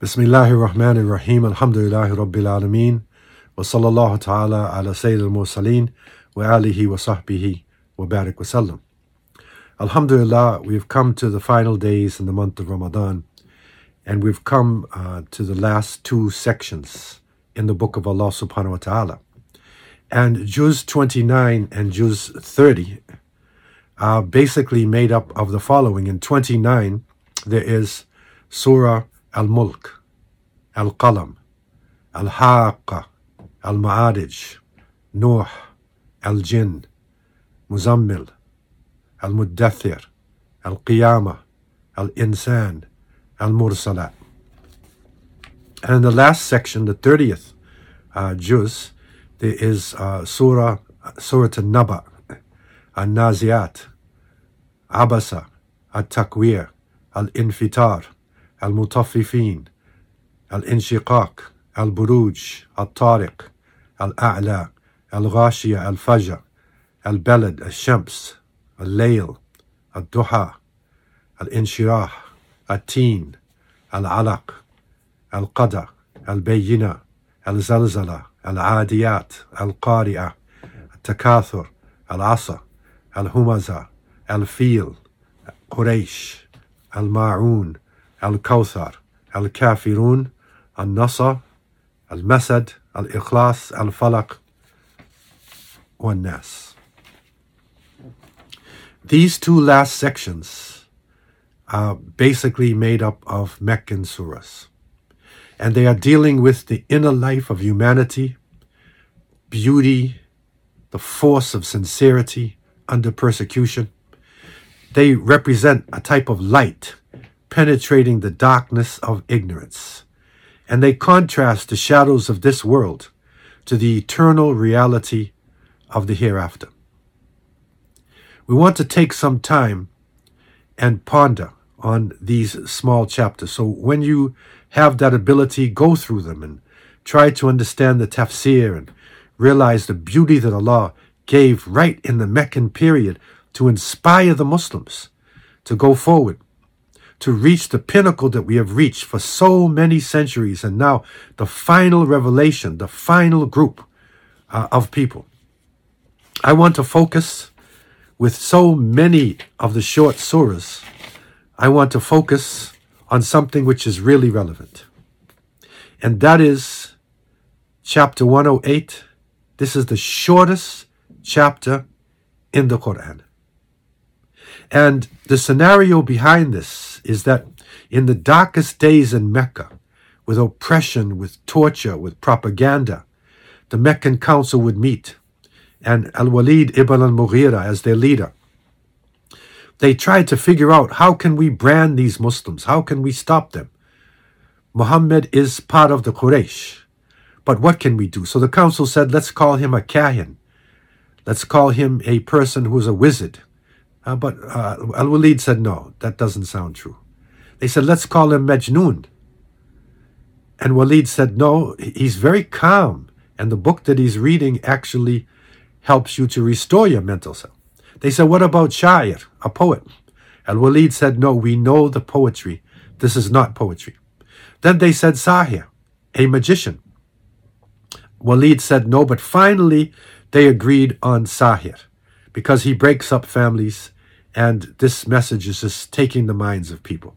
Bismillahir Rahmanir Rahim, Alhamdulillahi Rabbil Alameen, wa sallallahu ta'ala ala Sayyid al Mursaleen, wa alihi wa sahbihi wa wa sallam. Alhamdulillah, we've come to the final days in the month of Ramadan, and we've come uh, to the last two sections in the book of Allah subhanahu wa ta'ala. And Juz 29 and Juz 30 are basically made up of the following. In 29, there is Surah Al Mulk, Al Qalam, Al Haqqa, Al Ma'arij, Nuh, Al Jinn, Muzammil, Al Muddathir, Al Qiyamah, Al Insan, Al Mursalat. And in the last section, the 30th uh, juz, there is uh, Surah, Surah Al Naba, Al Naziat, Abasa, Al Takwir, Al Infitar, Al Mutaffifin, Al Inshiqaq, Al Buruj, Al Tariq, Al A'la, Al Ghashiyah, Al Fajr, Al Balad, Al Shams, Al Layl, Al Duha, Al Inshirah, Al Kawthar, Al Kafirun, Al Nasr, Al Masad, Al Ikhlas, Al Falaq, Nas. These two last sections are basically made up of Meccan surahs. And they are dealing with the inner life of humanity, beauty, the force of sincerity under persecution. They represent a type of light penetrating the darkness of ignorance. And they contrast the shadows of this world to the eternal reality of the hereafter. We want to take some time and ponder on these small chapters. So when you have that ability, go through them and try to understand the tafsir and realize the beauty that Allah gave right in the Meccan period to inspire the Muslims to go forward, to reach the pinnacle that we have reached for so many centuries, and now the final revelation, the final group uh, of people. I want to focus with so many of the short surahs, I want to focus on something which is really relevant. And that is chapter 108. This is the shortest chapter in the Quran. And the scenario behind this is that in the darkest days in Mecca, with oppression, with torture, with propaganda, the Meccan council would meet, and Al Walid ibn al Mughira as their leader. They tried to figure out how can we brand these Muslims? How can we stop them? Muhammad is part of the Quraysh. But what can we do? So the council said, let's call him a kahin. Let's call him a person who's a wizard. Uh, but uh, Al Walid said, no, that doesn't sound true. They said, let's call him Majnun. And Walid said, no, he's very calm. And the book that he's reading actually helps you to restore your mental self. They said, what about Sha'ir, a poet? Al Walid said, no, we know the poetry. This is not poetry. Then they said, Sahir, a magician. Walid said, no, but finally they agreed on Sahir because he breaks up families and this message is just taking the minds of people.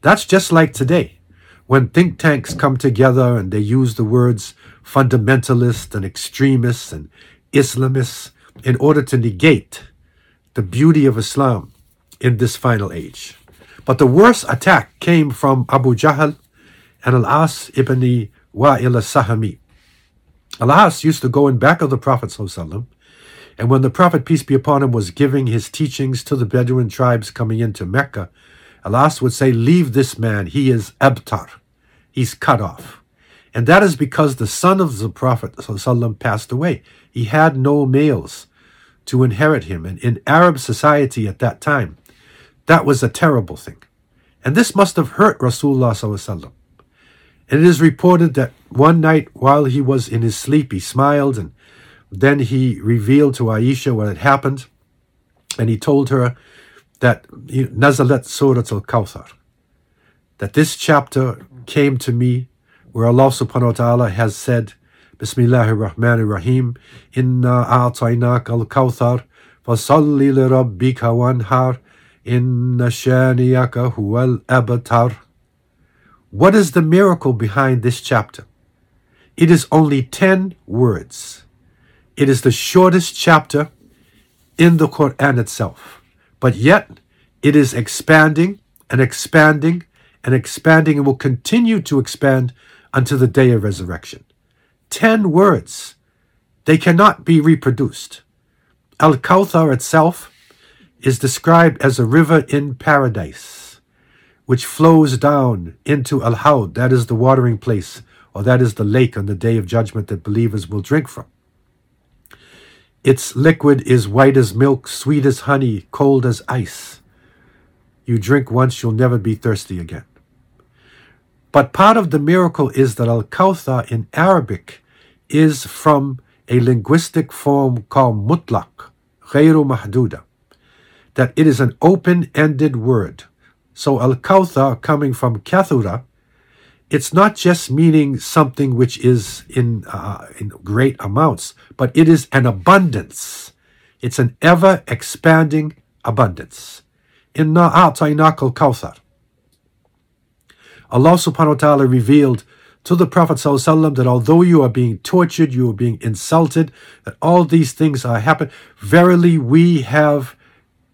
That's just like today when think tanks come together and they use the words fundamentalist and extremists and Islamists in order to negate the beauty of Islam in this final age. But the worst attack came from Abu Jahl and Al-As ibn Wa'il al-Sahami. Al-As used to go in back of the Prophet and when the Prophet, peace be upon him, was giving his teachings to the Bedouin tribes coming into Mecca, Al-As would say, Leave this man, he is abtar. He's cut off. And that is because the son of the Prophet passed away. He had no males to inherit him. And in Arab society at that time, that was a terrible thing. And this must have hurt Rasulullah. ﷺ. And it is reported that one night while he was in his sleep, he smiled and then he revealed to Aisha what had happened, and he told her that Nazalat Surat al Kawthar, that this chapter came to me where Allah subhanahu wa ta'ala has said, Bismillahir Rahmanir Rahim, Inna a'taynak al-kawthar, fasalli li rabbika wanhar, inna shaniyaka huwal abtar. What is the miracle behind this chapter? It is only 10 words. It is the shortest chapter in the Quran itself. But yet, it is expanding and expanding and expanding and will continue to expand until the day of resurrection. 10 words. They cannot be reproduced. Al Kawthar itself is described as a river in paradise, which flows down into Al Hawd, that is the watering place, or that is the lake on the day of judgment that believers will drink from. Its liquid is white as milk, sweet as honey, cold as ice. You drink once, you'll never be thirsty again. But part of the miracle is that Al Kawthar in Arabic is from a linguistic form called mutlaq, غير mahduda, that it is an open ended word. So Al Kawthar coming from Kathura, it's not just meaning something which is in, uh, in great amounts, but it is an abundance. It's an ever expanding abundance. Inna a'tainaka al-kawthar. Allah subhanahu wa ta'ala revealed to the Prophet that although you are being tortured, you are being insulted, that all these things are happening, verily we have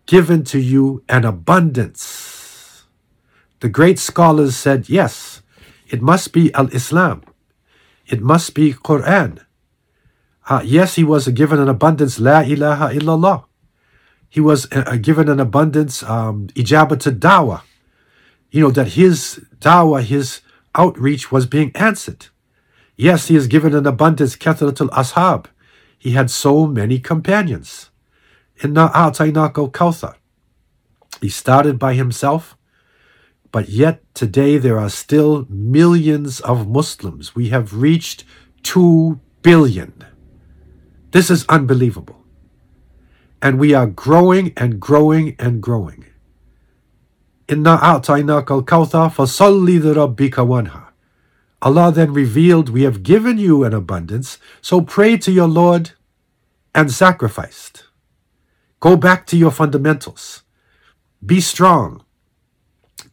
given to you an abundance. The great scholars said, yes, it must be Al Islam. It must be Quran. Uh, yes, he was given an abundance, La ilaha illallah. He was uh, given an abundance, um, ijabat dawah. You know, that his dawah, his outreach was being answered. Yes, he is given an abundance, kathratul ashab. He had so many companions. Inna a'tainaka kawthar. He started by himself but yet, today, there are still millions of Muslims. We have reached 2 billion. This is unbelievable. And we are growing and growing and growing. Inna a'tainaka al-kawthar fasalli rabbika wanha. Allah then revealed, We have given you an abundance, so pray to your Lord and sacrificed. Go back to your fundamentals. Be strong.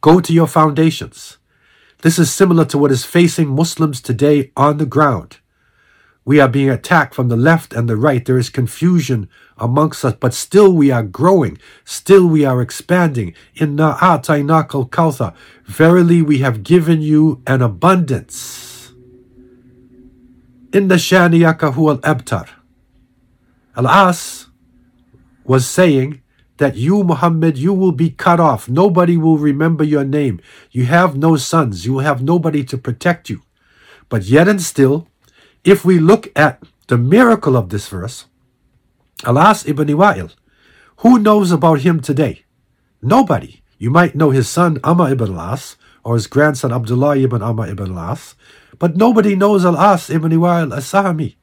Go to your foundations. This is similar to what is facing Muslims today on the ground. We are being attacked from the left and the right. There is confusion amongst us, but still we are growing. Still we are expanding. Inna a'tainaka kawthar. Verily we have given you an abundance. Inna shaniyaka huwa al-abtar. Al-As was saying that you, Muhammad, you will be cut off. Nobody will remember your name. You have no sons. You will have nobody to protect you. But yet and still, if we look at the miracle of this verse, Al-As ibn Wa'il, who knows about him today? Nobody. You might know his son Amr ibn al-As or his grandson Abdullah ibn Amr ibn al-As, but nobody knows Al-As ibn Wa'il as-Sahmi,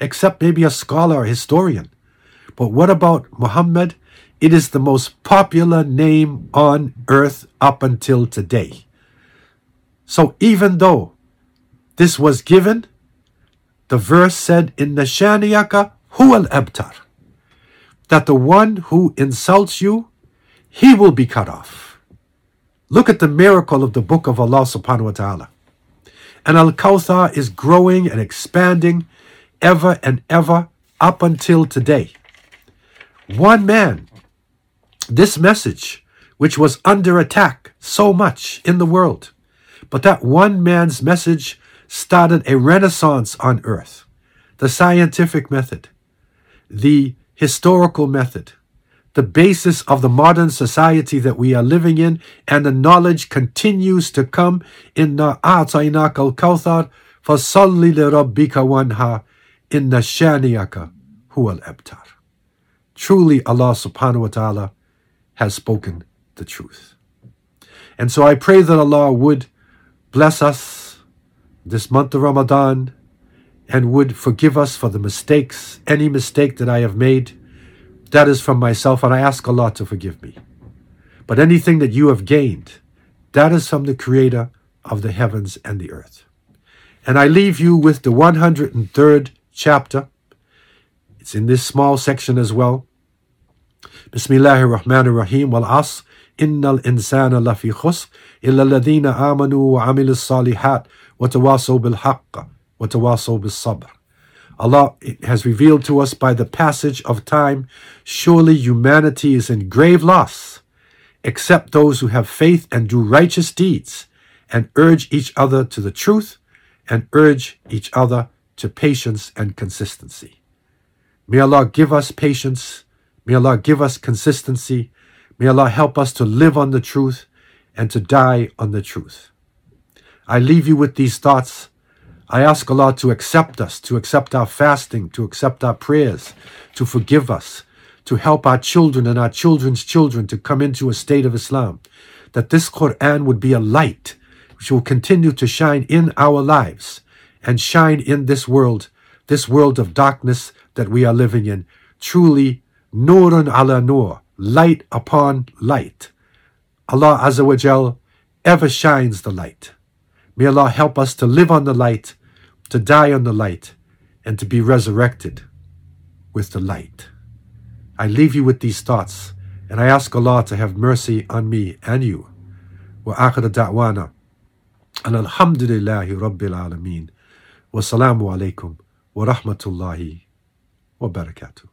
except maybe a scholar or historian. But what about Muhammad it is the most popular name on earth up until today. So even though this was given, the verse said in Nashaniyaka huwal abtar, that the one who insults you, he will be cut off. Look at the miracle of the book of Allah subhanahu wa ta'ala. And Al Kawthar is growing and expanding ever and ever up until today. One man this message, which was under attack so much in the world, but that one man's message started a renaissance on earth. The scientific method, the historical method, the basis of the modern society that we are living in, and the knowledge continues to come in the A'tainak al Kawthar, fasalli li rabbika wanha, inna shaniyaka huwa al abtar. Truly, Allah subhanahu wa ta'ala has spoken the truth. And so I pray that Allah would bless us this month of Ramadan and would forgive us for the mistakes, any mistake that I have made. That is from myself, and I ask Allah to forgive me. But anything that you have gained, that is from the Creator of the heavens and the earth. And I leave you with the 103rd chapter. It's in this small section as well. Bismillahir Rahmanir Rahim wal As Innal insana lafi khusr illa alladhina amanu wa amilus salihat wa tawasaw bil haqq wa tawasaw bis sabr. Allah has revealed to us by the passage of time, surely humanity is in grave loss, except those who have faith and do righteous deeds, and urge each other to the truth, and urge each other to patience and consistency. May Allah give us patience. May Allah give us consistency. May Allah help us to live on the truth and to die on the truth. I leave you with these thoughts. I ask Allah to accept us, to accept our fasting, to accept our prayers, to forgive us, to help our children and our children's children to come into a state of Islam, that this Quran would be a light which will continue to shine in our lives and shine in this world, this world of darkness that we are living in. Truly, Nurun ala Nur, light upon light. Allah Azza wa Jal ever shines the light. May Allah help us to live on the light, to die on the light, and to be resurrected with the light. I leave you with these thoughts, and I ask Allah to have mercy on me and you. وآخر دعوانا أن الحمد لله رب العالمين والسلام عليكم ورحمة الله وبركاته